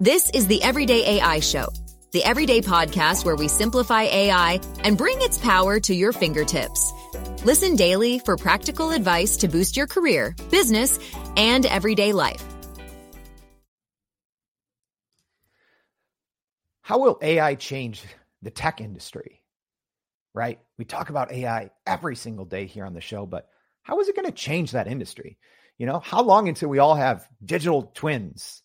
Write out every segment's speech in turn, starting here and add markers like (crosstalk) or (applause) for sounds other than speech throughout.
This is the Everyday AI Show, the everyday podcast where we simplify AI and bring its power to your fingertips. Listen daily for practical advice to boost your career, business, and everyday life. How will AI change the tech industry? Right? We talk about AI every single day here on the show, but how is it going to change that industry? You know, how long until we all have digital twins?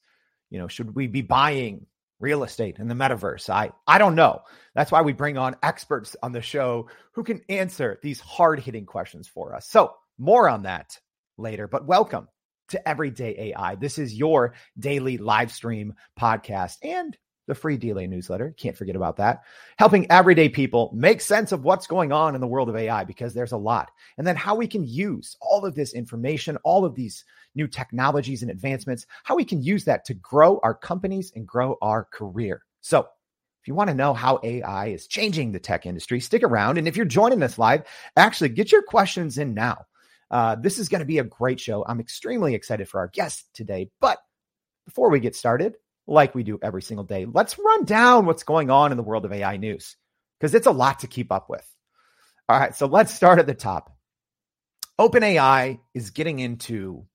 You know, should we be buying real estate in the metaverse? I I don't know. That's why we bring on experts on the show who can answer these hard-hitting questions for us. So, more on that later, but welcome to Everyday AI. This is your daily live stream podcast and the free DLA newsletter. Can't forget about that. Helping everyday people make sense of what's going on in the world of AI because there's a lot. And then how we can use all of this information, all of these new technologies and advancements, how we can use that to grow our companies and grow our career. So, if you want to know how AI is changing the tech industry, stick around. And if you're joining us live, actually get your questions in now. Uh, this is going to be a great show. I'm extremely excited for our guest today. But before we get started, like we do every single day, let's run down what's going on in the world of AI news because it's a lot to keep up with. All right, so let's start at the top. OpenAI is getting into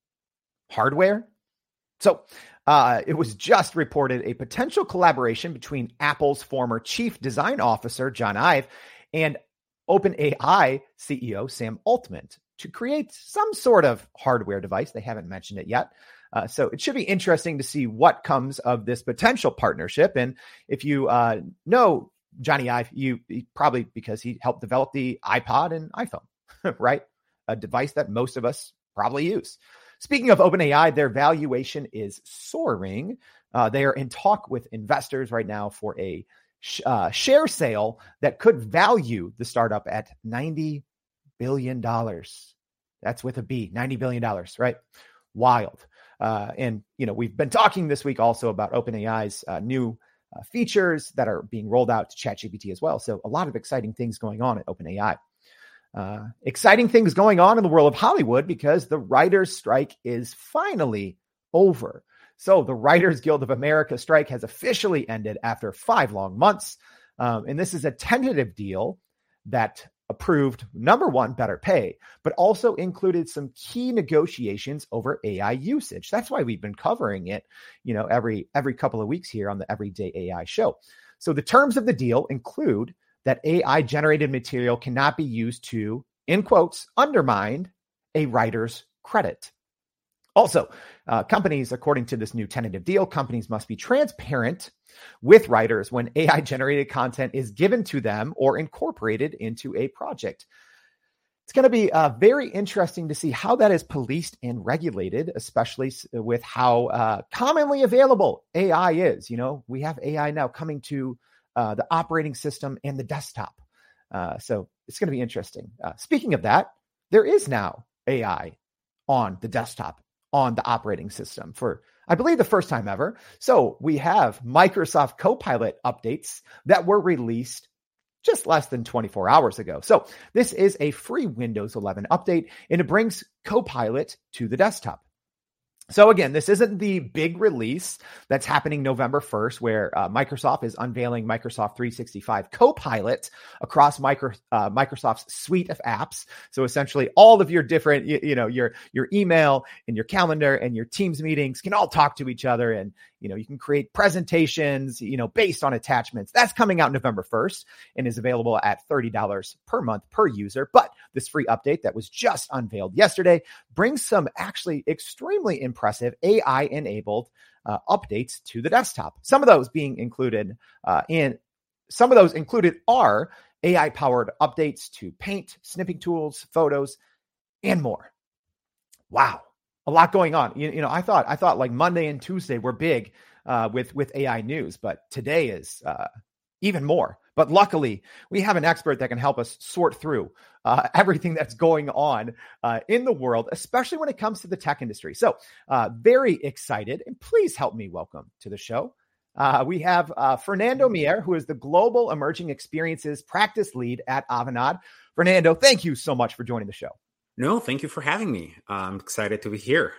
hardware. So uh, it was just reported a potential collaboration between Apple's former chief design officer, Jony Ive, and OpenAI CEO, Sam Altman, to create some sort of hardware device. They haven't mentioned it yet. Uh, so it should be interesting to see what comes of this potential partnership. And if you uh, know Jony Ive, you probably because he helped develop the iPod and iPhone, (laughs) right? A device that most of us probably use. Speaking of OpenAI, their valuation is soaring. Uh, they are in talk with investors right now for a sh- uh, share sale that could value the startup at $90 billion. That's with a B, $90 billion, right? Wild. Uh, and, you know, we've been talking this week also about OpenAI's uh, new uh, features that are being rolled out to ChatGPT as well. So a lot of exciting things going on at OpenAI. Uh, exciting things going on in the world of Hollywood because the writers' strike is finally over. So, the Writers Guild of America strike has officially ended after five long months. Um, and this is a tentative deal that approved number one, better pay, but also included some key negotiations over AI usage. That's why we've been covering it, you know, every every couple of weeks here on the Everyday AI show. So the terms of the deal include that AI generated material cannot be used to, in quotes, undermine a writer's credit. Also, uh, companies, according to this new tentative deal, companies must be transparent with writers when AI generated content is given to them or incorporated into a project. It's going to be uh, very interesting to see how that is policed and regulated, especially with how uh, commonly available AI is. You know, we have AI now coming to uh, the operating system and the desktop. Uh, so it's going to be interesting. Uh, speaking of that, there is now AI on the desktop on the operating system for I believe the first time ever. So we have Microsoft Copilot updates that were released just less than 24 hours ago. So this is a free Windows 11 update and it brings Copilot to the desktop. So again, this isn't the big release that's happening November 1st, where uh, Microsoft is unveiling Microsoft 365 Copilot across micro, uh, Microsoft's suite of apps. So essentially, all of your different, you, you, know, your your email and your calendar and your Teams meetings can all talk to each other, and you know, you can create presentations, you know, based on attachments. That's coming out November 1st and is available at $30 per month per user. But this free update that was just unveiled yesterday brings some actually extremely impressive AI enabled uh, updates to the desktop. Some of those being included uh, in some of those included are AI powered updates to paint, snipping tools, photos, and more. Wow a lot going on. You, you, know, I thought I thought like Monday and Tuesday were big uh, with with AI news, but today is uh, even more. But luckily, we have an expert that can help us sort through uh, (laughs) everything that's going on uh, in the world, especially when it comes to the tech industry. So, uh, very excited, and please help me welcome to the show. Uh, we have Fernando Mier, who is the Global Emerging Experiences Practice Lead at Avanade. Fernando, thank you so much for joining the show. No, thank you for having me. I'm excited to be here.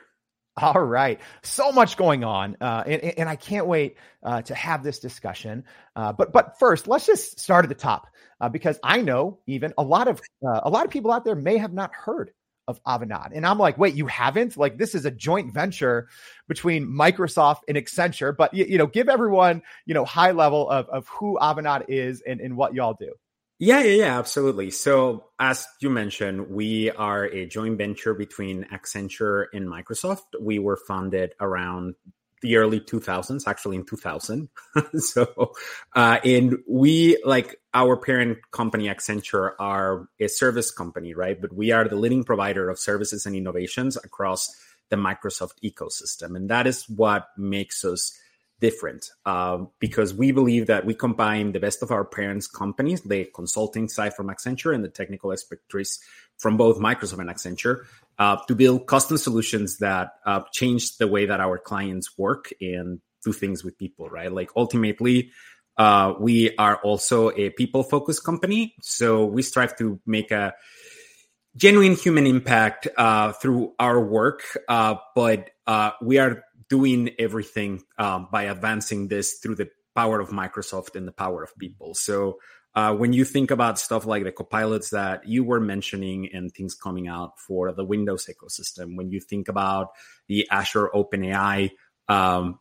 All right. So much going on. Uh, and, and, I can't wait uh, to have this discussion. Uh, but but first, let's just start at the top uh, because I know even a lot of uh, a lot of people out there may have not heard of Avanade. And I'm like, wait, you haven't? Like this is a joint venture between Microsoft and Accenture. But you, you know, give everyone, you know, high level of, of who Avanade is and, and what y'all do. Yeah, yeah, yeah, absolutely. So, as you mentioned, we are a joint venture between Accenture and Microsoft. We were founded around the early 2000s, actually in 2000. (laughs) so, uh, and we, like our parent company, Accenture, are a service company, right? But we are the leading provider of services and innovations across the Microsoft ecosystem. And that is what makes us different um, because we believe that we combine the best of our parents' companies, the consulting side from Accenture and the technical expertise from both Microsoft and Accenture, uh, to build custom solutions that uh, change the way that our clients work and do things with people, right? Like ultimately, uh, we are also a people focused company. So we strive to make a genuine human impact uh, through our work, uh, but uh, we are doing everything um, by advancing this through the power of Microsoft and the power of people. So uh, when you think about stuff like the copilots that you were mentioning and things coming out for the Windows ecosystem, when you think about the Azure OpenAI um,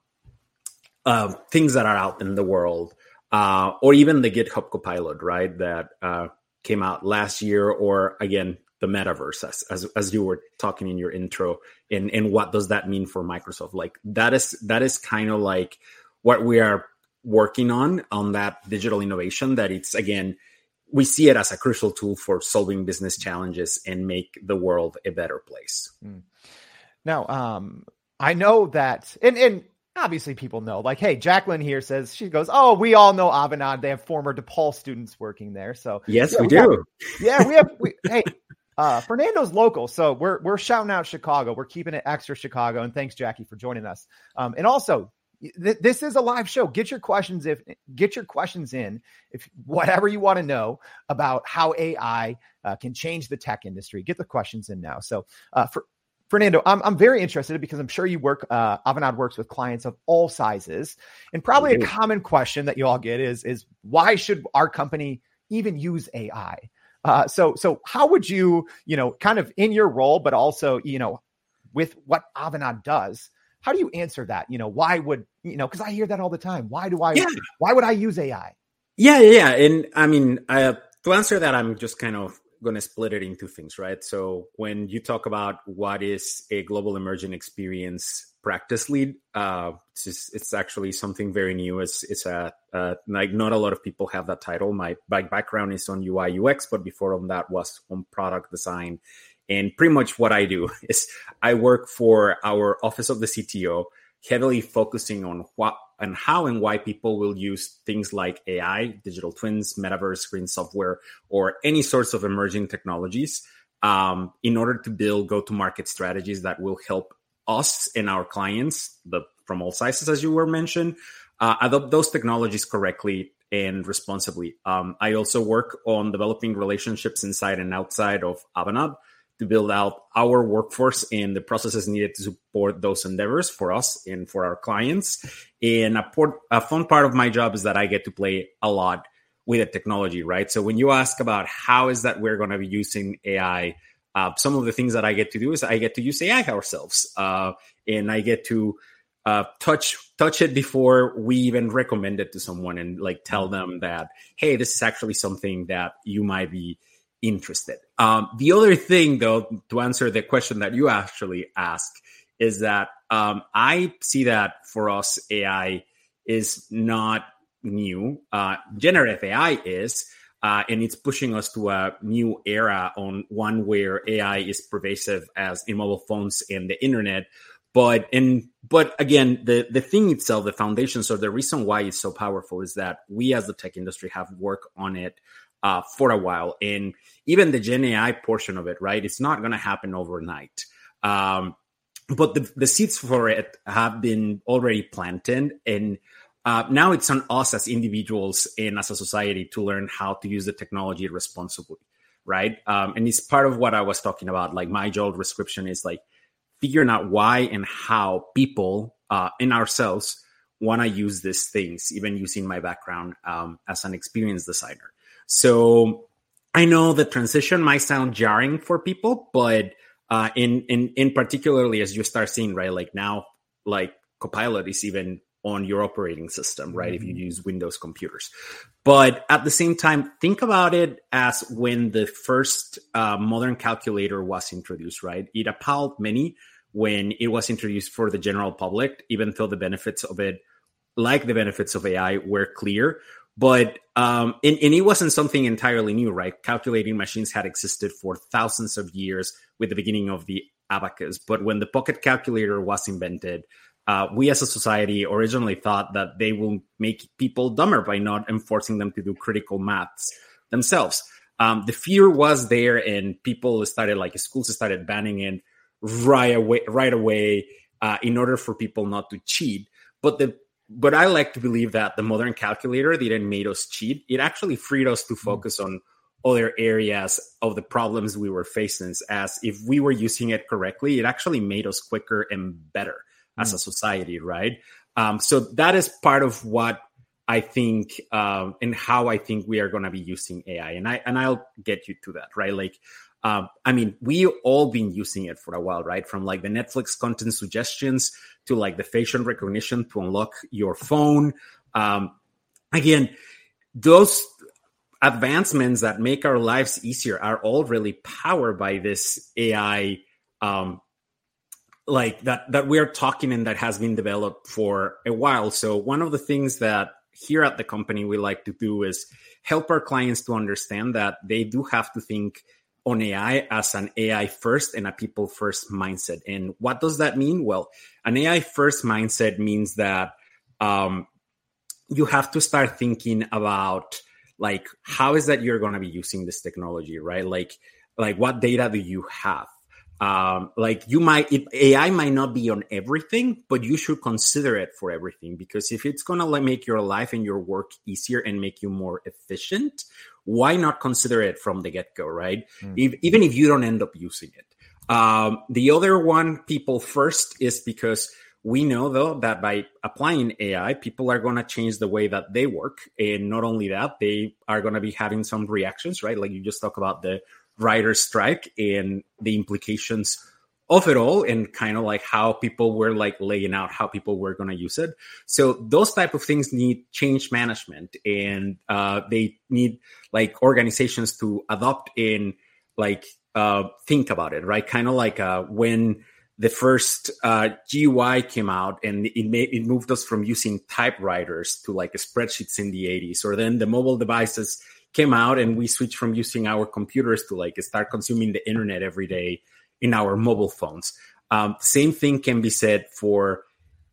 uh, things that are out in the world, uh, or even the GitHub Copilot, right, that uh, came out last year, or again the metaverse as, as, as you were talking in your intro and and what does that mean for microsoft? Like that is that is kind of like what we are working on on that digital innovation that it's again we see it as a crucial tool for solving business challenges and make the world a better place. Mm. now um i know that and and obviously people know like hey jacqueline here says she goes oh we all know avanade. They have former depaul students working there. So yes yeah, we, we, do. Have, (laughs) yeah we have we, hey uh, Fernando's local, so we're we're shouting out Chicago. We're keeping it extra Chicago, and thanks Jackie for joining us. Um, and also, th- this is a live show. Get your questions if get your questions in if whatever you want to know about how AI uh, can change the tech industry. Get the questions in now. So uh, for Fernando, I'm, I'm very interested because I'm sure you work, uh, Avanade works with clients of all sizes. And probably a common question that you all get is, is why should our company even use AI? Uh, so, so how would you, you know, kind of in your role, but also, you know, with what Avanade does, how do you answer that? You know, why would you know? Because I hear that all the time. Why do I? Yeah. Why would I use AI? Yeah, yeah, and I mean, uh, to answer that, I'm just kind of going to split it into things, right? So when you talk about what is a global emerging experience practice lead, uh, it's, just, it's actually something very new. It's it's a like not a lot of people have that title. My my background is on UI UX, but before on that was on product design. And pretty much what I do (laughs) is I work for our office of the CTO, heavily focusing on what and how and why people will use things like AI, digital twins, metaverse, green software, or any sorts of emerging technologies um, in order to build go to market strategies that will help us and our clients, the, from all sizes, as you were mentioned, uh, adopt those technologies correctly and responsibly. Um, I also work on developing relationships inside and outside of Avanade to build out our workforce and the processes needed to support those endeavors for us and for our clients. And a, port, a fun part of my job is that I get to play a lot with the technology, right? So when you ask about how is that we're going to be using AI, uh, some of the things that I get to do is I get to use AI ourselves, uh, and I get to uh, touch touch it before we even recommend it to someone and like tell them that hey, this is actually something that you might be interested. Um, the other thing, though, to answer the question that you actually asked, is that um, I see that for us, AI is not new. Uh, generative AI is, uh, and it's pushing us to a new era on one where AI is pervasive as in mobile phones and the internet. But in but again, the the thing itself, the foundation, so the reason why it's so powerful is that we as the tech industry have worked on it uh, for a while. And even the Gen AI portion of it, right? It's not going to happen overnight. Um, but the, the seeds for it have been already planted. And uh, now it's on us as individuals and as a society to learn how to use the technology responsibly, right? Um, and it's part of what I was talking about. Like my job description is like figuring out why and how people uh, in ourselves want to use these things, even using my background um, as an experienced designer. So I know the transition might sound jarring for people, but uh, in in in particularly as you start seeing right, like now, like Copilot is even on your operating system, right? Mm-hmm. If you mm-hmm. use Windows computers. But at the same time, think about it as when the first uh, modern calculator was introduced, right? It appalled many when it was introduced for the general public, even though the benefits of it, like the benefits of AI, were clear. But um, and, and it wasn't something entirely new, right? Calculating machines had existed for thousands of years with the beginning of the abacus. But when the pocket calculator was invented, uh, we as a society originally thought that they will make people dumber by not enforcing them to do critical maths themselves. Um, the fear was there, and people started like schools started banning it right away, right away, uh, in order for people not to cheat. But the but I like to believe that the modern calculator didn't make us cheat. It actually freed us to hmm. focus on other areas of the problems we were facing. As if we were using it correctly, it actually made us quicker and better as mm. a society, right? Um, so that is part of what I think um, and how I think we are going to be using AI, and I and I'll get you to that, right? Like, um, I mean, we all been using it for a while, right? From like the Netflix content suggestions to like the facial recognition to unlock your phone. Um, again, those advancements that make our lives easier are all really powered by this AI um, like that that we're talking and that has been developed for a while. So one of the things that here at the company we like to do is help our clients to understand that they do have to think on AI as an AI first and a people first mindset. And what does that mean? Well, an AI first mindset means that um, you have to start thinking about like how is that you're going to be using this technology, right? Like like what data do you have? Um, like you might it, ai might not be on everything but you should consider it for everything because if it's going to like make your life and your work easier and make you more efficient why not consider it from the get-go right? Mm. if, even if you don't end up using it. Um, the other one people first is because we know though that by applying ai people are going to change the way that they work and not only that they are going to be having some reactions right? Like you just talk about the writer's strike and the implications of it all and kind of like how people were like laying out how people were going to use it. So those type of things need change management and uh, they need like organizations to adopt and like uh, think about it right? Kind of like uh, when the first uh, GUI came out and it made it moved us from using typewriters to like spreadsheets in the 80s or then the mobile devices came out and we switched from using our computers to like start consuming the internet every day in our mobile phones. Um, same thing can be said for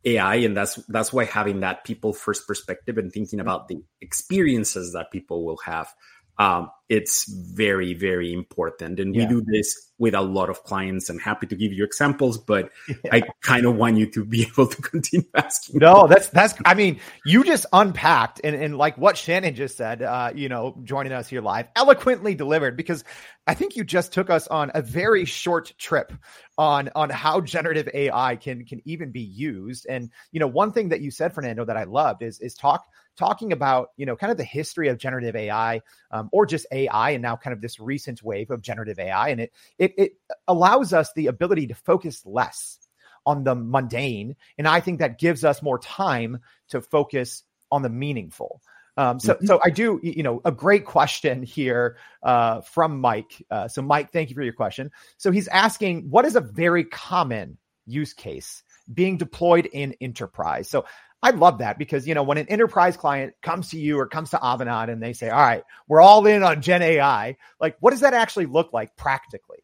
AI, and that's that's why having that people first perspective and thinking about the experiences that people will have um, it's very very important and yeah. we do this with a lot of clients i'm happy to give you examples but yeah. (laughs) i kind of want you to be (laughs) able to continue asking no that's that's i mean you just unpacked and, and like what shannon just said uh, you know joining us here live eloquently delivered because i think you just took us on a very short trip on on how generative ai can can even be used and you know one thing that you said fernando that i loved is is talk talking about you know kind of the history of generative AI um, or just AI and now kind of this recent wave of generative AI, and it it it allows us the ability to focus less on the mundane, and I think that gives us more time to focus on the meaningful. Um, so, mm-hmm. so I do, you know, a great question here uh, from Mike. Uh, so, Mike, thank you for your question. So, he's asking, what is a very common use case being deployed in enterprise? So, I love that because you know when an enterprise client comes to you or comes to Avanade and they say, "All right, we're all in on Gen AI," like what does that actually look like practically?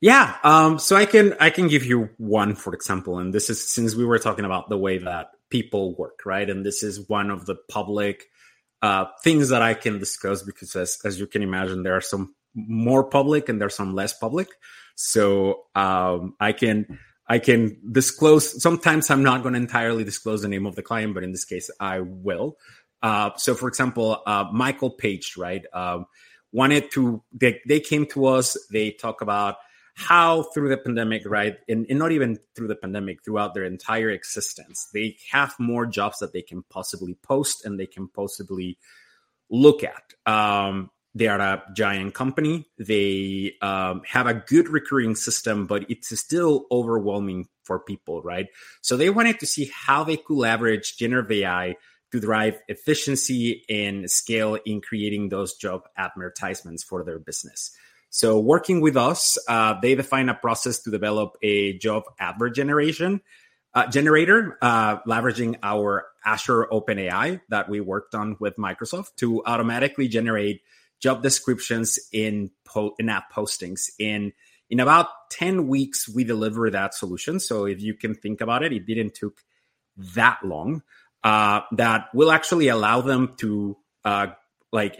Yeah, um, so I can I can give you one for example, and this is since we were talking about the way that people work, right? And this is one of the public uh, things that I can discuss because, as as you can imagine, there are some more public and there's some less public. So um, I can I can disclose. Sometimes I'm not going to entirely disclose the name of the client, but in this case, I will. Uh, so, for example, uh, Michael Page, right, um, wanted to. They, they came to us. They talk about how through the pandemic, right, and, and, not even through the pandemic, throughout their entire existence, they have more jobs that they can possibly post and they can possibly look at. Um, they are a giant company. They um, have a good recruiting system, but it's still overwhelming for people, right? So they wanted to see how they could leverage generative AI to drive efficiency and scale in creating those job advertisements for their business. So, working with us, uh, they define a process to develop a job advert generation uh, generator, uh, leveraging our Azure OpenAI that we worked on with Microsoft to automatically generate job descriptions in po- in app postings. In in about ten weeks, we deliver that solution. So, if you can think about it, it didn't took that long. Uh, that will actually allow them to uh, like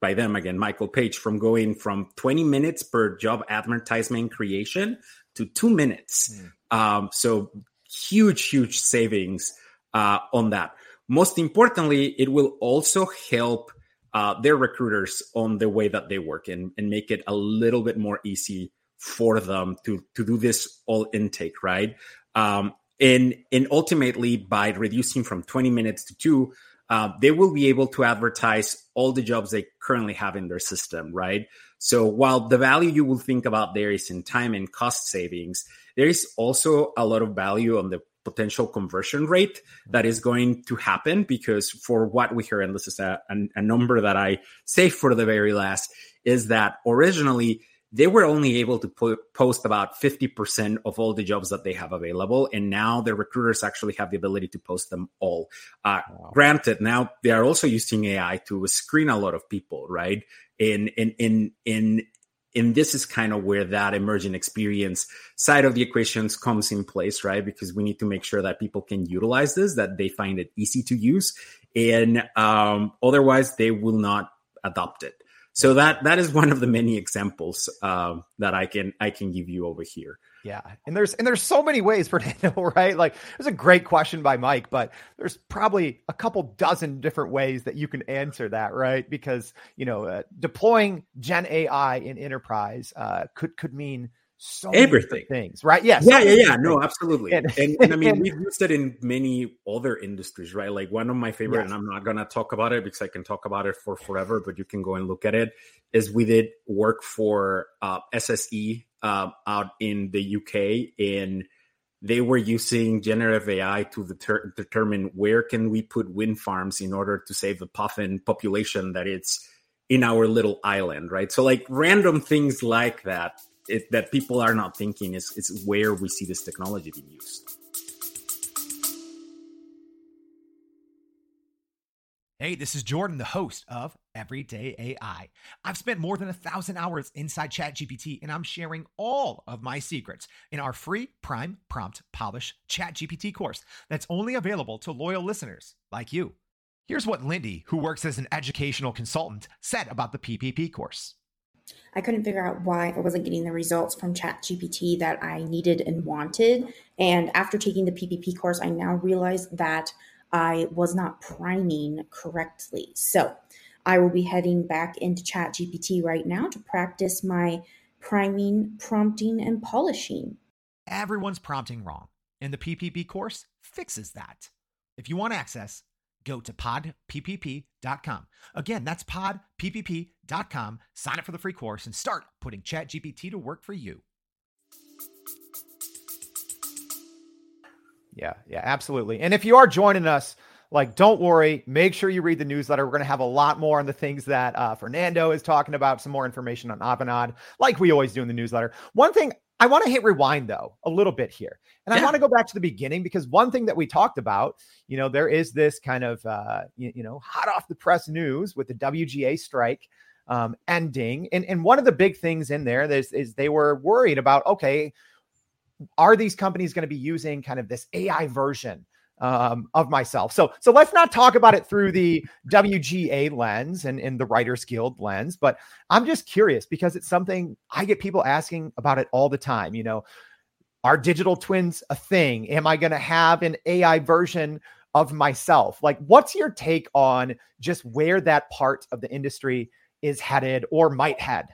by them again, Michael Page, from going from 20 minutes per job advertisement creation to two minutes. Mm. Um, so huge, huge savings uh, on that. Most importantly, it will also help uh, their recruiters on the way that they work and, and make it a little bit more easy for them to to do this all intake, right? Um, and and ultimately by reducing from 20 minutes to two, uh, they will be able to advertise all the jobs they currently have in their system, right? So while the value you will think about there is in time and cost savings, there is also a lot of value on the potential conversion rate that is going to happen because for what we hear, and this is a, a, a number that I say for the very last, is that originally they were only able to put, post about 50% of all the jobs that they have available. And now the recruiters actually have the ability to post them all. Uh, wow. Granted, now they are also using AI to screen a lot of people, right? In, in, in, in, and this is kind of where that emerging experience side of the equations comes in place, right? Because we need to make sure that people can utilize this, that they find it easy to use, and um, otherwise they will not adopt it. So that that is one of the many examples um, that I can I can give you over here. Yeah, and there's and there's so many ways, Fernando. (laughs) Right? Like, it's a great question by Mike, but there's probably a couple dozen different ways that you can answer that, right? Because you know, uh, deploying Gen AI in enterprise uh, could could mean so everything things, right? Yes. Yeah, yeah, yeah. No, absolutely. And, and, (laughs) and I mean, and, we've used it in many other industries, right? Like one of my favorite, yes. and I'm not gonna talk about it because I can talk about it for forever, but you can go and look at it. Is we did work for uh, SSE uh, out in the UK, and they were using generative AI to deter- determine where can we put wind farms in order to save the puffin population that it's in our little island, right? So like random things like that that people are not thinking is, is where we see this technology being used. Hey, this is Jordan, the host of Everyday AI. I've spent more than a thousand hours inside ChatGPT, and I'm sharing all of my secrets in our free Prime Prompt Polish ChatGPT course that's only available to loyal listeners like you. Here's what Lindy, who works as an educational consultant, said about the PPP course. I couldn't figure out why I wasn't getting the results from ChatGPT that I needed and wanted. And after taking the PPP course, I now realize that I was not priming correctly. So I will be heading back into ChatGPT right now to practice my priming, prompting, and polishing. Everyone's prompting wrong, and the PPP course fixes that. If you want access, go to podppp.com. Again, that's podppp.com. Sign up for the free course and start putting ChatGPT to work for you. Yeah, yeah, absolutely. And if you are joining us, like, don't worry. Make sure you read the newsletter. We're going to have a lot more on the things that uh, Fernando is talking about, some more information on Avanade, like we always do in the newsletter. One thing I want to hit rewind though a little bit here. And yeah. I want to go back to the beginning because one thing that we talked about, you know, there is this kind of, uh, you, you know, hot off the press news with the WGA strike um, ending. And, and one of the big things in there is, is they were worried about, okay, are these companies going to be using kind of this AI version um, of myself. So so let's not talk about it through the WGA lens and, and the Writers Guild lens, but I'm just curious because it's something I get people asking about it all the time. You know, are digital twins a thing? Am I going to have an AI version of myself? Like, what's your take on just where that part of the industry is headed or might head?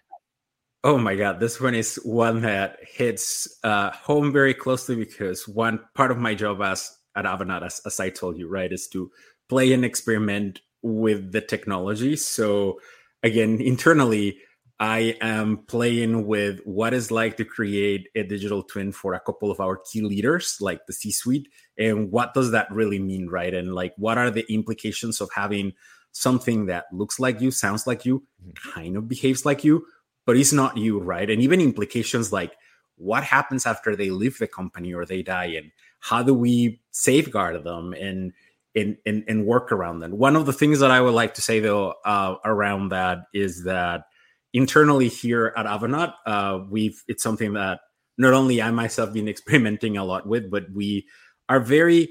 Oh my God, this one is one that hits uh, home very closely because one part of my job as at Avanade, as, as I told you, right, is to play and experiment with the technology. So again, internally, I am playing with what it's like to create a digital twin for a couple of our key leaders, like the C suite, and what does that really mean, right? And like, what are the implications of having something that looks like you, sounds like you, mm-hmm. kind of behaves like you, but it's not you, right? And even implications like what happens after they leave the company or they die, and how do we safeguard them and and and, and work around them? One of the things that I would like to say though uh, around that is that internally here at Avanade, uh, we've it's something that not only I myself been (laughs) experimenting a lot with, but we are very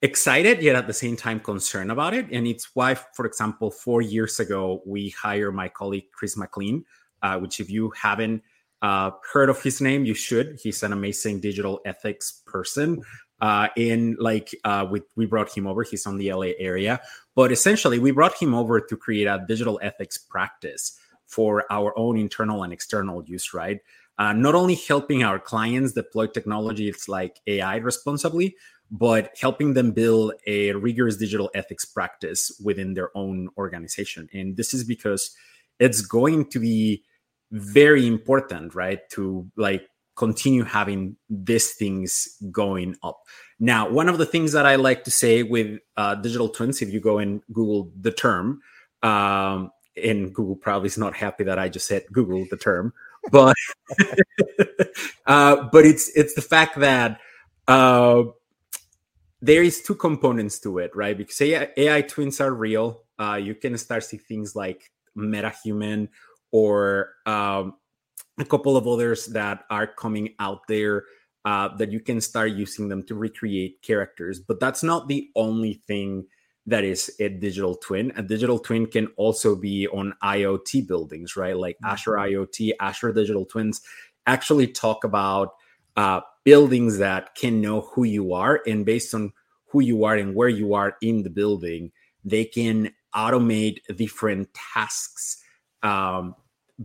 excited yet at the same time concerned about it. And it's why, for example, four years ago we hired my colleague Chris McClean, uh, which if you haven't uh, heard of his name, you should. He's an amazing digital ethics person. Uh, in like uh, we we brought him over. He's on the LA area, but essentially we brought him over to create a digital ethics practice for our own internal and external use, right? Uh, not only helping our clients deploy technologies like AI responsibly, but helping them build a rigorous digital ethics practice within their own organization. And this is because it's going to be very important, right? To like continue having these things going up. Now, one of the things that I like to say with uh, digital twins, if you go and Google the term, um, and Google probably is not happy that I just said Google the term, but (laughs) uh, but it's it's the fact that uh, there is two components to it, right? Because AI, AI twins are real. Uh, you can start see things like MetaHuman or um, a couple of others that are coming out there uh, that you can start using them to recreate characters. But that's not the only thing that is a digital twin. A digital twin can also be on IoT buildings, right? Like mm-hmm. Azure IoT, Azure Digital Twins actually talk about uh, buildings that can know who you are. And based on who you are and where you are in the building, they can automate different tasks um,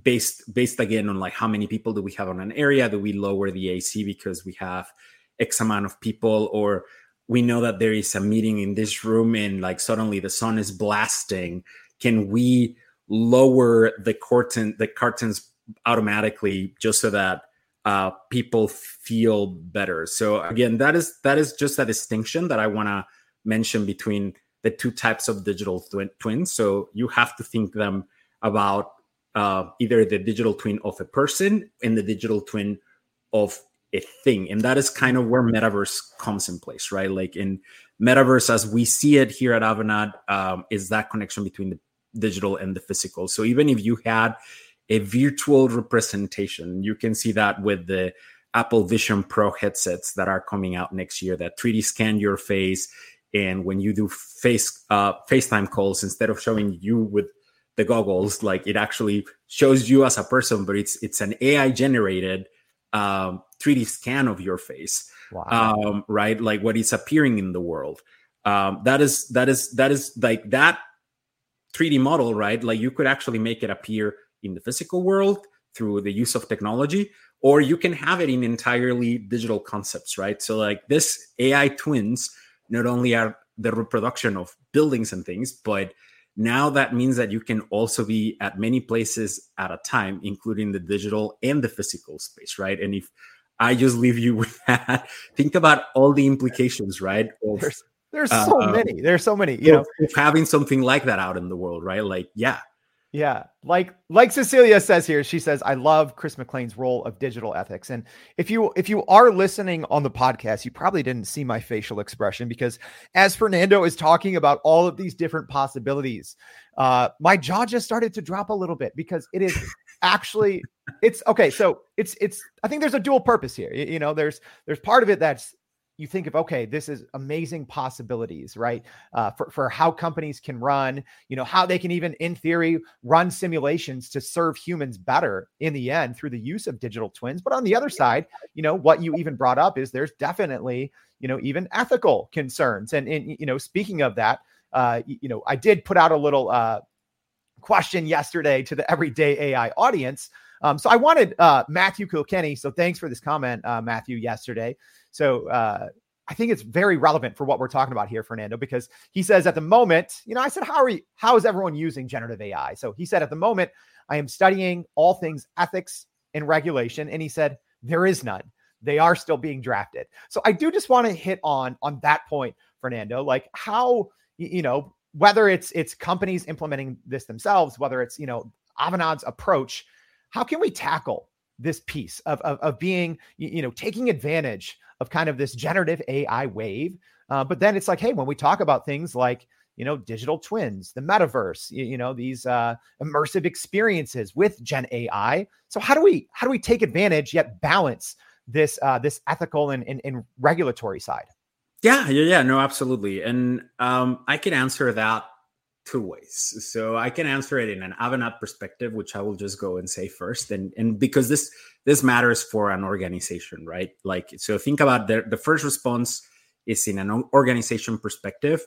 based based again on like how many people do we have on an area? Do we lower the ac because we have x amount of people? Or we know that there is a meeting in this room and like suddenly the sun is blasting. Can we lower the curtain the curtains automatically just so that uh, people feel better? So again that is that is just a distinction that i want to mention between the two types of digital tw- twins. So you have to think them about uh, either the digital twin of a person and the digital twin of a thing. And that is kind of where metaverse comes in place right? Like in metaverse as we see it here at avanade um, is that connection between the digital and the physical. So even if you had a virtual representation you can see that with the apple vision pro headsets that are coming out next year that 3d scan your face. And when you do face uh, facetime calls instead of showing you with the goggles like it actually shows you as a person but it's it's an ai generated um, 3D scan of your face, wow. um, right? Like what is appearing in the world. Um, that is that is that is like that 3D model, right? Like you could actually make it appear in the physical world through the use of technology, or you can have it in entirely digital concepts, right? So like this AI twins not only are the reproduction of buildings and things, but now that means that you can also be at many places at a time, including the digital and the physical space, right? And if I just leave you (laughs) with that. Think about all the implications, right? Of, there's there's so uh, many. There's so many. You know, having something like that out in the world, right? Like, yeah, yeah, like like Cecilia says here, she says, "I love Chris McClean's role of digital ethics." And if you if you are listening on the podcast, you probably didn't see my facial expression because as Fernando is talking about all of these different possibilities, uh, my jaw just started to drop a little bit because it is actually it's okay so it's it's i think there's a dual purpose here you, you, know there's there's part of it that's you think of okay this is amazing possibilities right? Uh, for, for how companies can run you know how they can even in theory run simulations to serve humans better in the end through the use of digital twins. But on the other side you know what you even brought up is there's definitely you know even ethical concerns. And, and you know speaking of that uh, you know i did put out a little uh, question yesterday to the everyday AI audience Um, so I wanted uh, Matthew Kilkenny. So thanks for this comment, uh, Matthew, yesterday. So uh, I think it's very relevant for what we're talking about here, Fernando, because he says at the moment, you know, I said, how are you, how is everyone using generative AI? So he said, at the moment, I am studying all things ethics and regulation. And he said, there is none. They are still being drafted. So I do just want to hit on on that point, Fernando, like how, you know, whether it's it's companies implementing this themselves, whether it's, you know, Avanade's approach, how can we tackle this piece of, of, of being, you know, taking advantage of kind of this generative AI wave. Uh, but then it's like, hey, when we talk about things like, you know, digital twins, the metaverse, you, you know, these uh, immersive experiences with Gen AI. So how do we how do we take advantage yet balance this uh, this ethical and, and, and regulatory side? Yeah, yeah, yeah. No, absolutely. And um, I can answer that two ways. So I can answer it in an Avanade perspective, which I will just go and say first, and and because this this matters for an organization, right? Like, so think about the, the first response is in an organization perspective.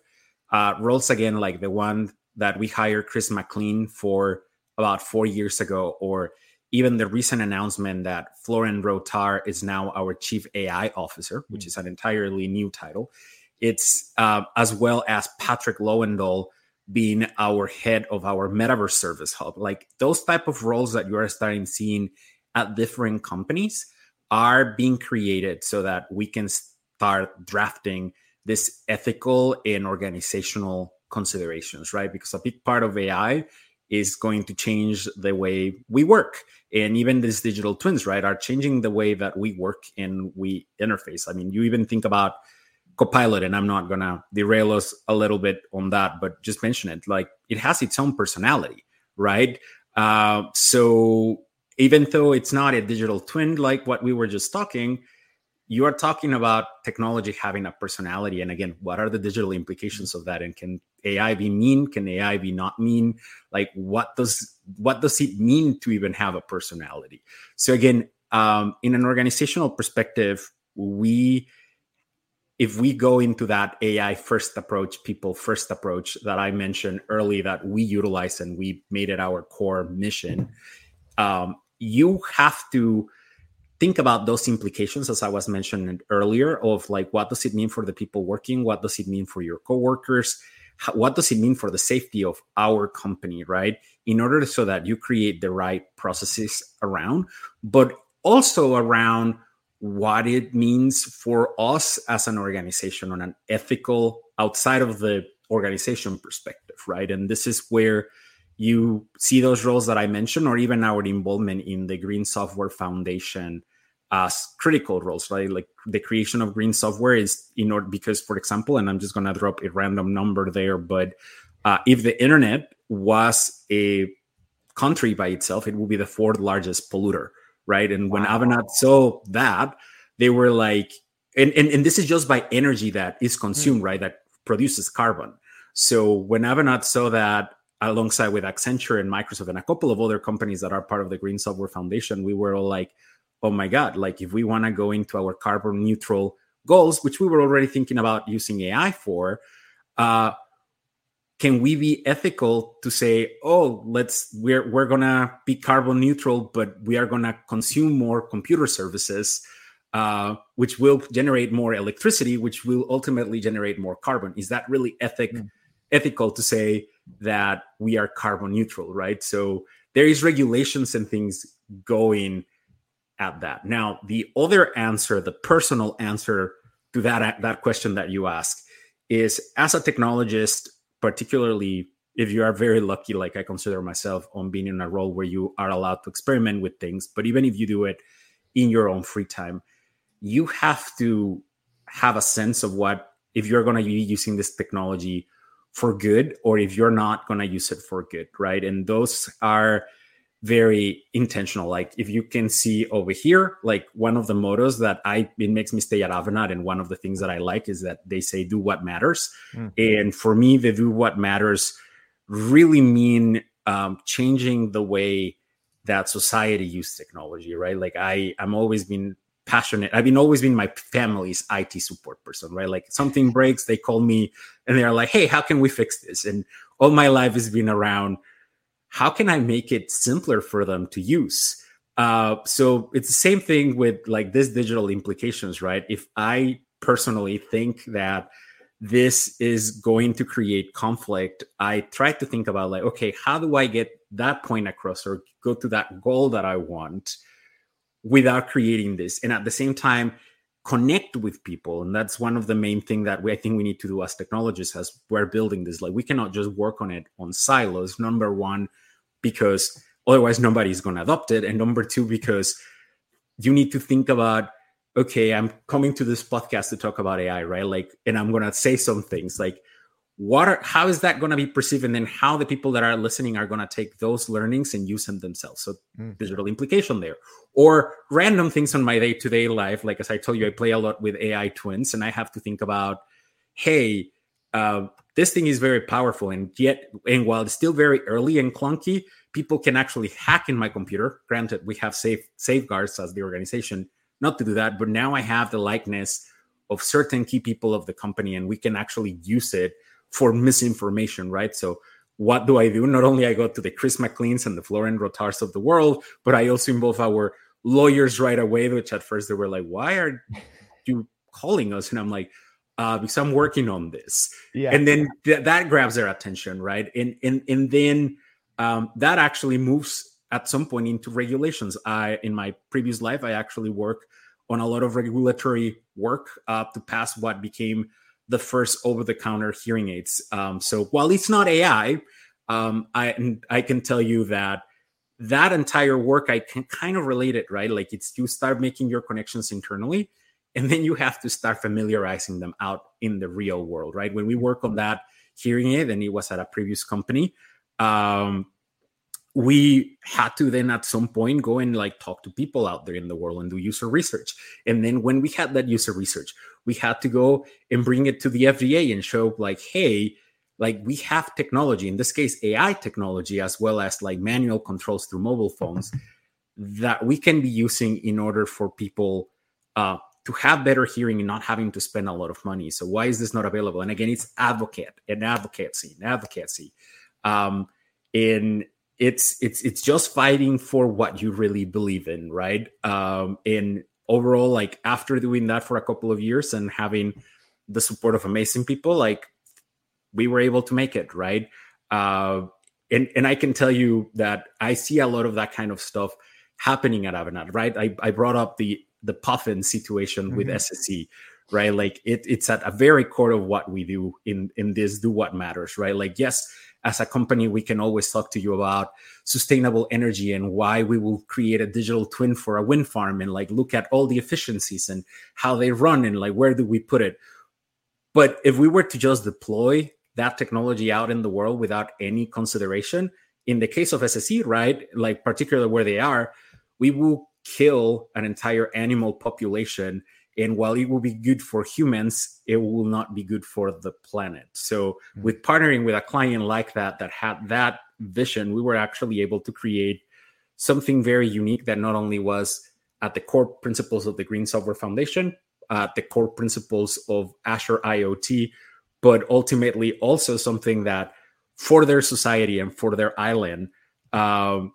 Uh, roles again, like the one that we hired Chris McClean for about four years ago, or even the recent announcement that Florin Rotar is now our chief AI officer, which mm. is an entirely new title. It's uh, as well as Patrick Lowendahl being our head of our metaverse service hub. Like those type of roles that you are starting seeing at different companies are being created so that we can start drafting this ethical and organizational considerations, right? Because a big part of AI is going to change the way we work. And even these digital twins, right, are changing the way that we work and we interface. I mean, you even think about Copilot, and I'm not gonna derail us a little bit on that, but just mention it. Like it has its own personality, right? Uh, so even though it's not a digital twin like what we were just talking you are talking about technology having a personality. And again what are the digital implications of that? And can ai be mean? Can ai be not mean? Like what does what does it mean to even have a personality? So again um, in an organizational perspective we if we go into that ai first approach people first approach that i mentioned early that we utilize and we made it our core mission um, you have to think about those implications as i was mentioning earlier of like what does it mean for the people working? What does it mean for your coworkers? What does it mean for the safety of our company right? In order so that you create the right processes around but also around what it means for us as an organization on an ethical outside of the organization perspective right and this is where you see those roles that I mentioned, or even our involvement in the Green Software Foundation as critical roles, right? Like the creation of green software is in order because, for example, and I'm just going to drop a random number there, but uh, if the internet was a country by itself, it would be the fourth largest polluter, right? And when wow. Avanade saw that, they were like, and, and, and this is just by energy that is consumed, mm. right? That produces carbon. So when Avanade saw that alongside with Accenture and Microsoft and a couple of other companies that are part of the Green Software Foundation, we were all like, oh my God, like if we want to go into our carbon neutral goals, which we were already thinking about using AI for, uh, can we be ethical to say, oh, let's we're we're gonna be carbon neutral, but we are gonna consume more computer services, uh, which will generate more electricity, which will ultimately generate more carbon. Is that really ethic mm. ethical to say that we are carbon neutral, right? So there is regulations and things going at that. Now, the other answer, the personal answer to that that question that you ask is as a technologist, particularly if you are very lucky, like I consider myself, on being in a role where you are allowed to experiment with things, but even if you do it in your own free time, you have to have a sense of what if you're going to be using this technology for good or if you're not going to use it for good, right? And those are very intentional. Like if you can see over here, like one of the mottos that I it makes me stay at Avanade, and one of the things that I like is that they say do what matters. Mm. And for me, the do what matters really mean um, changing the way that society use technology, right? Like I, I'm always been passionate. I've been always been my family's IT support person, right? Like something breaks, they call me and they're like, "Hey, how can we fix this?" And all my life has been around how can I make it simpler for them to use? Uh, so it's the same thing with like this digital implications, right? If I personally think that this is going to create conflict, I try to think about like, okay, how do I get that point across or go to that goal that I want without creating this? And at the same time, connect with people and that's one of the main thing that we, i think we need to do as technologists as we're building this like we cannot just work on it on silos number one because otherwise nobody's going to adopt it. And number two because you need to think about okay i'm coming to this podcast to talk about ai right? Like and i'm going to say some things like what are how is that going to be perceived? And then how the people that are listening are going to take those learnings and use them themselves. So mm. digital implication there. Or random things on my day-to-day life. Like as i told you i play a lot with ai twins and i have to think about hey uh, this thing is very powerful and yet and while it's still very early and clunky people can actually hack in my computer granted we have safe safeguards as the organization not to do that but now i have the likeness of certain key people of the company and we can actually use it for misinformation, right? So what do I do? Not only I go to the Chris McCleans and the Florin Rotars of the world, but I also involve our lawyers right away, which at first they were like, why are you calling us? And I'm like, uh, because I'm working on this. Yeah. And then th- that grabs their attention, right? And and and then um, that actually moves at some point into regulations. I in my previous life, I actually work on a lot of regulatory work uh, to pass what became the first over-the-counter hearing aids. Um, so while it's not AI, um, I I can tell you that that entire work I can kind of relate it, right? Like it's you start making your connections internally, and then you have to start familiarizing them out in the real world, right? When we work on that hearing aid, and it was at a previous company, um, we had to then at some point go and like talk to people out there in the world and do user research. And then when we had that user research, we had to go and bring it to the FDA and show like, hey, like we have technology, in this case, AI technology, as well as like manual controls through mobile phones (laughs) that we can be using in order for people uh, to have better hearing and not having to spend a lot of money. So why is this not available? And again, it's advocate and advocacy and advocacy. Um, in it's it's it's just fighting for what you really believe in, right? Um, and overall, like after doing that for a couple of years and having the support of amazing people, like we were able to make it, right? Uh, and and I can tell you that I see a lot of that kind of stuff happening at Avanade, right? I, I brought up the the Puffin situation mm-hmm. with SSE, right? Like it, it's at a very core of what we do in in this do what matters, right? Like yes, as a company, we can always talk to you about sustainable energy and why we will create a digital twin for a wind farm and like look at all the efficiencies and how they run and like where do we put it. But if we were to just deploy that technology out in the world without any consideration, in the case of SSE, right, like particularly where they are, we will kill an entire animal population and while it will be good for humans it will not be good for the planet so mm-hmm. with partnering with a client like that that had that vision we were actually able to create something very unique that not only was at the core principles of the green software foundation at the core principles of azure iot but ultimately also something that for their society and for their island um,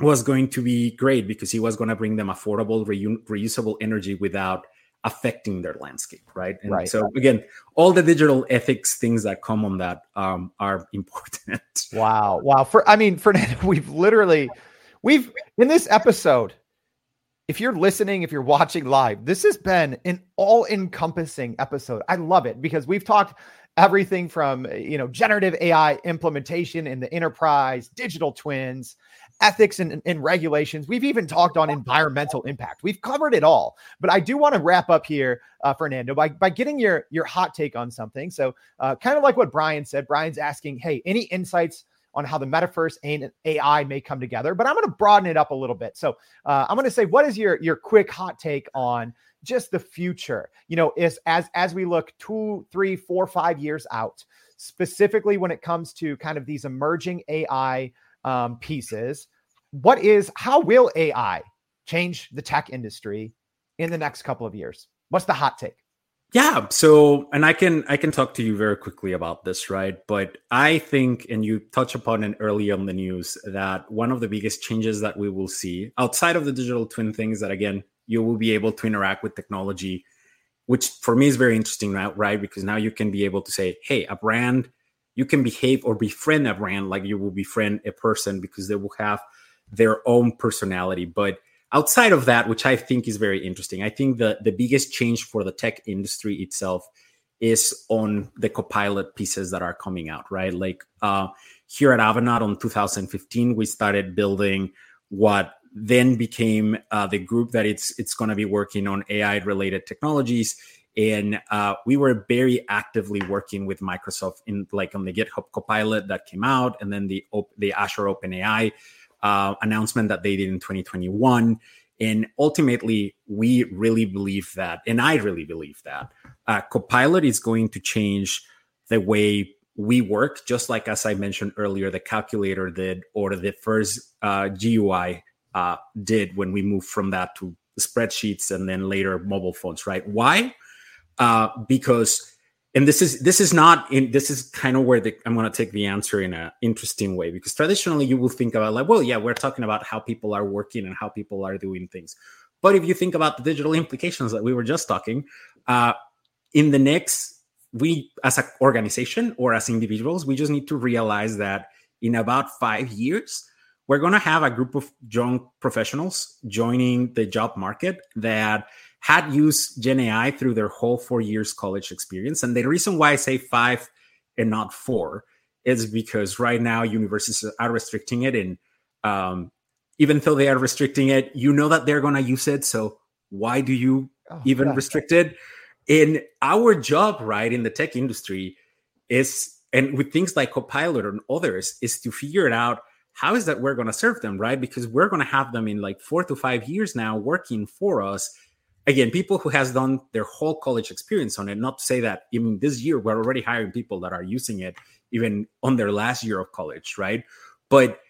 was going to be great because he was going to bring them affordable reusable energy without affecting their landscape, right? And right. so again, all the digital ethics things that come on that um, are (laughs) important. Wow, wow. For I mean, Fernando, (laughs) we've literally, we've in this episode. If you're listening, if you're watching live, this has been an all-encompassing episode. I love it because we've talked everything from you know generative AI implementation in the enterprise, digital twins, ethics and, and, regulations. We've even talked on environmental impact. We've covered it all. But I do want to wrap up here, uh, Fernando, by, by getting your, your hot take on something. So, uh, kind of like what Brian said, Brian's asking, hey, any insights on how the metaverse and AI may come together? But I'm going to broaden it up a little bit. So, uh, I'm going to say, what is your, your quick hot take on just the future? You know, is as as we look two, three, four, five years out, specifically when it comes to kind of these emerging AI um, pieces. What is how will AI change the tech industry in the next couple of years? What's the hot take? Yeah. So, and I can I can talk to you very quickly about this, right? But I think, and you touch upon it earlier on the news, that one of the biggest changes that we will see outside of the digital twin things that again you will be able to interact with technology, which for me is very interesting, now, right? Because now you can be able to say, hey, a brand, you can behave or befriend a brand like you will befriend a person because they will have their own personality, but outside of that, which I think is very interesting, I think the, the biggest change for the tech industry itself is on the copilot pieces that are coming out, right? Like uh, here at Avanade on 2015, we started building what then became uh, the group that it's it's going to be working on AI related technologies. And uh, we were very actively working with Microsoft in like on the GitHub Copilot that came out, and then the the Azure OpenAI uh, announcement that they did in 2021. And ultimately, we really believe that, and I really believe that uh, Copilot is going to change the way we work, just like as I mentioned earlier, the calculator did, or the first uh, GUI uh, did when we moved from that to spreadsheets and then later mobile phones. Right? Why? Uh, because and this is this is not in this is kind of where the, i'm going to take the answer in an interesting way because traditionally you will think about like well yeah we're talking about how people are working and how people are doing things. But if you think about the digital implications that we were just talking uh, in the next we as an organization or as individuals we just need to realize that in about five years we're going to have a group of young professionals joining the job market that had used Gen AI through their whole four years college experience. And the reason why I say five and not four is because right now universities are restricting it. And um, even though they are restricting it, you know that they're going to use it. So why do you oh, even restrict it? In our job, right, in the tech industry, is and with things like Copilot and others, is to figure it out how is that we're going to serve them, right? Because we're going to have them in like four to five years now working for us again, people who has done their whole college experience on it. Not to say that even this year we're already hiring people that are using it even on their last year of college, right? But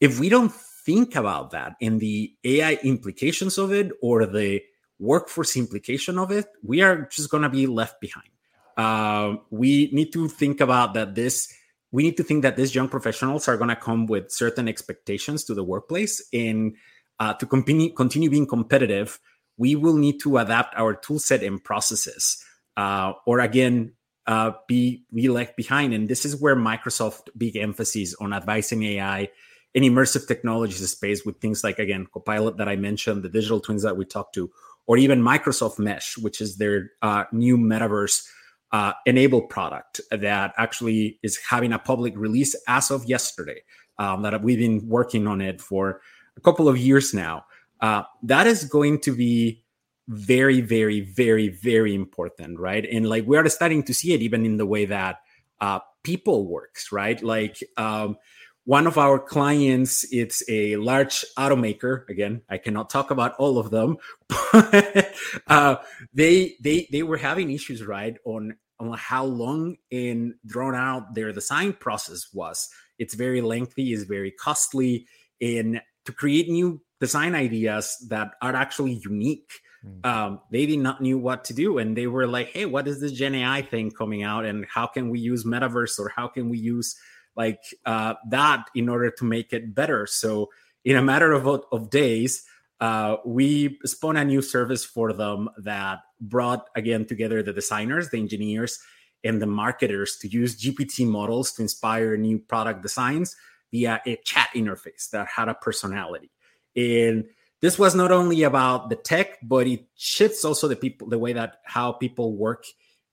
if we don't think about that and the AI implications of it or the workforce implication of it, we are just going to be left behind. Uh, we need to think about that this we need to think that these young professionals are going to come with certain expectations to the workplace and uh, to continue continue being competitive we will need to adapt our toolset and processes, uh, or again, uh, be we left behind. And this is where Microsoft big emphasis on advising AI and immersive technologies space with things like again Copilot that I mentioned, the digital twins that we talked to, or even Microsoft Mesh, which is their uh, new metaverse uh, enabled product that actually is having a public release as of yesterday. Um, that we've been working on it for a couple of years now uh, that is going to be very, very, very, very important, right? And like we are starting to see it even in the way that uh, people works, right? Like um, one of our clients, it's a large automaker. Again, I cannot talk about all of them, (laughs) but uh, they they they were having issues, right, on on how long and drawn out their design process was. It's very lengthy, it's very costly, and to create new design ideas that are actually unique. Mm. Um, they did not knew what to do, and they were like, "Hey, what is this Gen AI thing coming out, and how can we use metaverse, or how can we use like uh, that in order to make it better?" So, in a matter of of days, uh, we spun a new service for them that brought again together the designers, the engineers, and the marketers to use GPT models to inspire new product designs via a chat interface that had a personality. And this was not only about the tech, but it shifts also the people, the way that how people work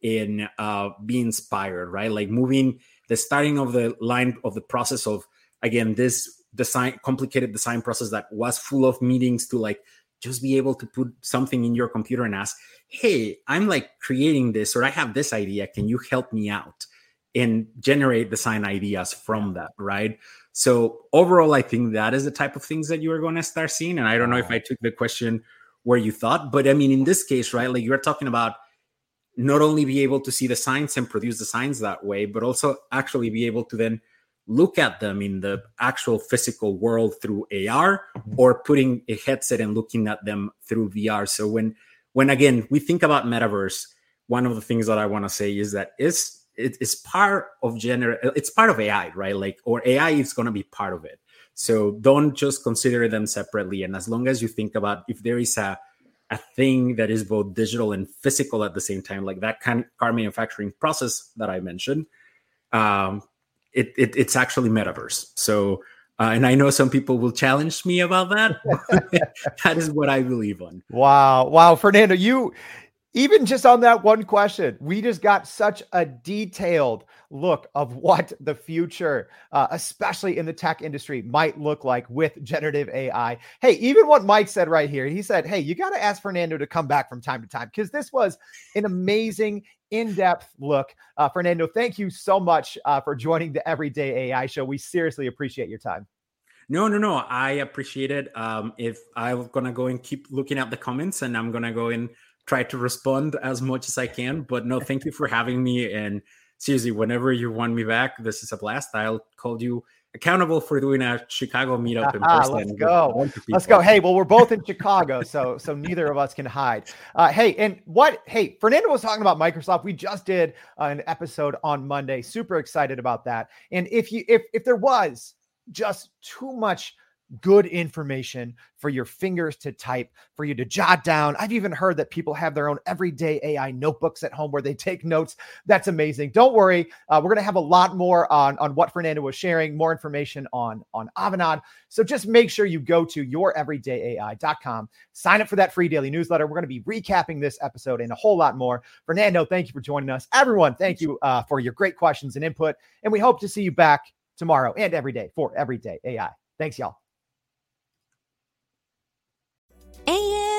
in uh, be inspired, right? Like moving the starting of the line of the process of again this design complicated design process that was full of meetings to like just be able to put something in your computer and ask, "Hey, I'm like creating this, or I have this idea. Can you help me out?" And generate design ideas from that, right? So overall, I think that is the type of things that you are going to start seeing. And I don't know if I took the question where you thought, but I mean, in this case, right, like you're talking about not only be able to see the signs and produce the signs that way, but also actually be able to then look at them in the actual physical world through AR mm-hmm. or putting a headset and looking at them through VR. So when when again we think about metaverse, one of the things that I want to say is that it's it's part of general it's part of AI, right? Like or AI is going to be part of it. So don't just consider them separately. And as long as you think about if there is a a thing that is both digital and physical at the same time, like that kind of car manufacturing process that I mentioned, um, it, it, it's actually metaverse. So, uh, and I know some people will challenge me about that. (laughs) that is what I believe on. Wow, wow, Fernando, you even just on that one question, we just got such a detailed look of what the future, uh, especially in the tech industry, might look like with generative AI. Hey, even what Mike said right here, he said, Hey, you got to ask Fernando to come back from time to time because this was an amazing, in depth look. Uh, Fernando, thank you so much uh, for joining the Everyday AI show. We seriously appreciate your time. No, no, no. I appreciate it. Um, if I'm gonna go and keep looking at the comments, and I'm gonna go and try to respond as much as I can. But no, thank you for having me. And seriously, whenever you want me back, this is a blast. I'll call you accountable for doing a Chicago meetup in (laughs) person. Let's go. Let's go. Hey, well, we're both in (laughs) Chicago, so so neither of us can hide. Uh, hey, and what? Hey, Fernando was talking about Microsoft. We just did uh, an episode on Monday. Super excited about that. And if you if if there was just too much good information for your fingers to type, for you to jot down. I've even heard that people have their own everyday AI notebooks at home where they take notes. That's amazing. Don't worry. Uh, we're going to have a lot more on, on what Fernando was sharing, more information on, on Avanade. So just make sure you go to youreverydayai.com, sign up for that free daily newsletter. We're going to be recapping this episode and a whole lot more. Fernando, thank you for joining us. Everyone, thank you uh, for your great questions and input. And we hope to see you back tomorrow and every day for Everyday AI. Thanks, y'all.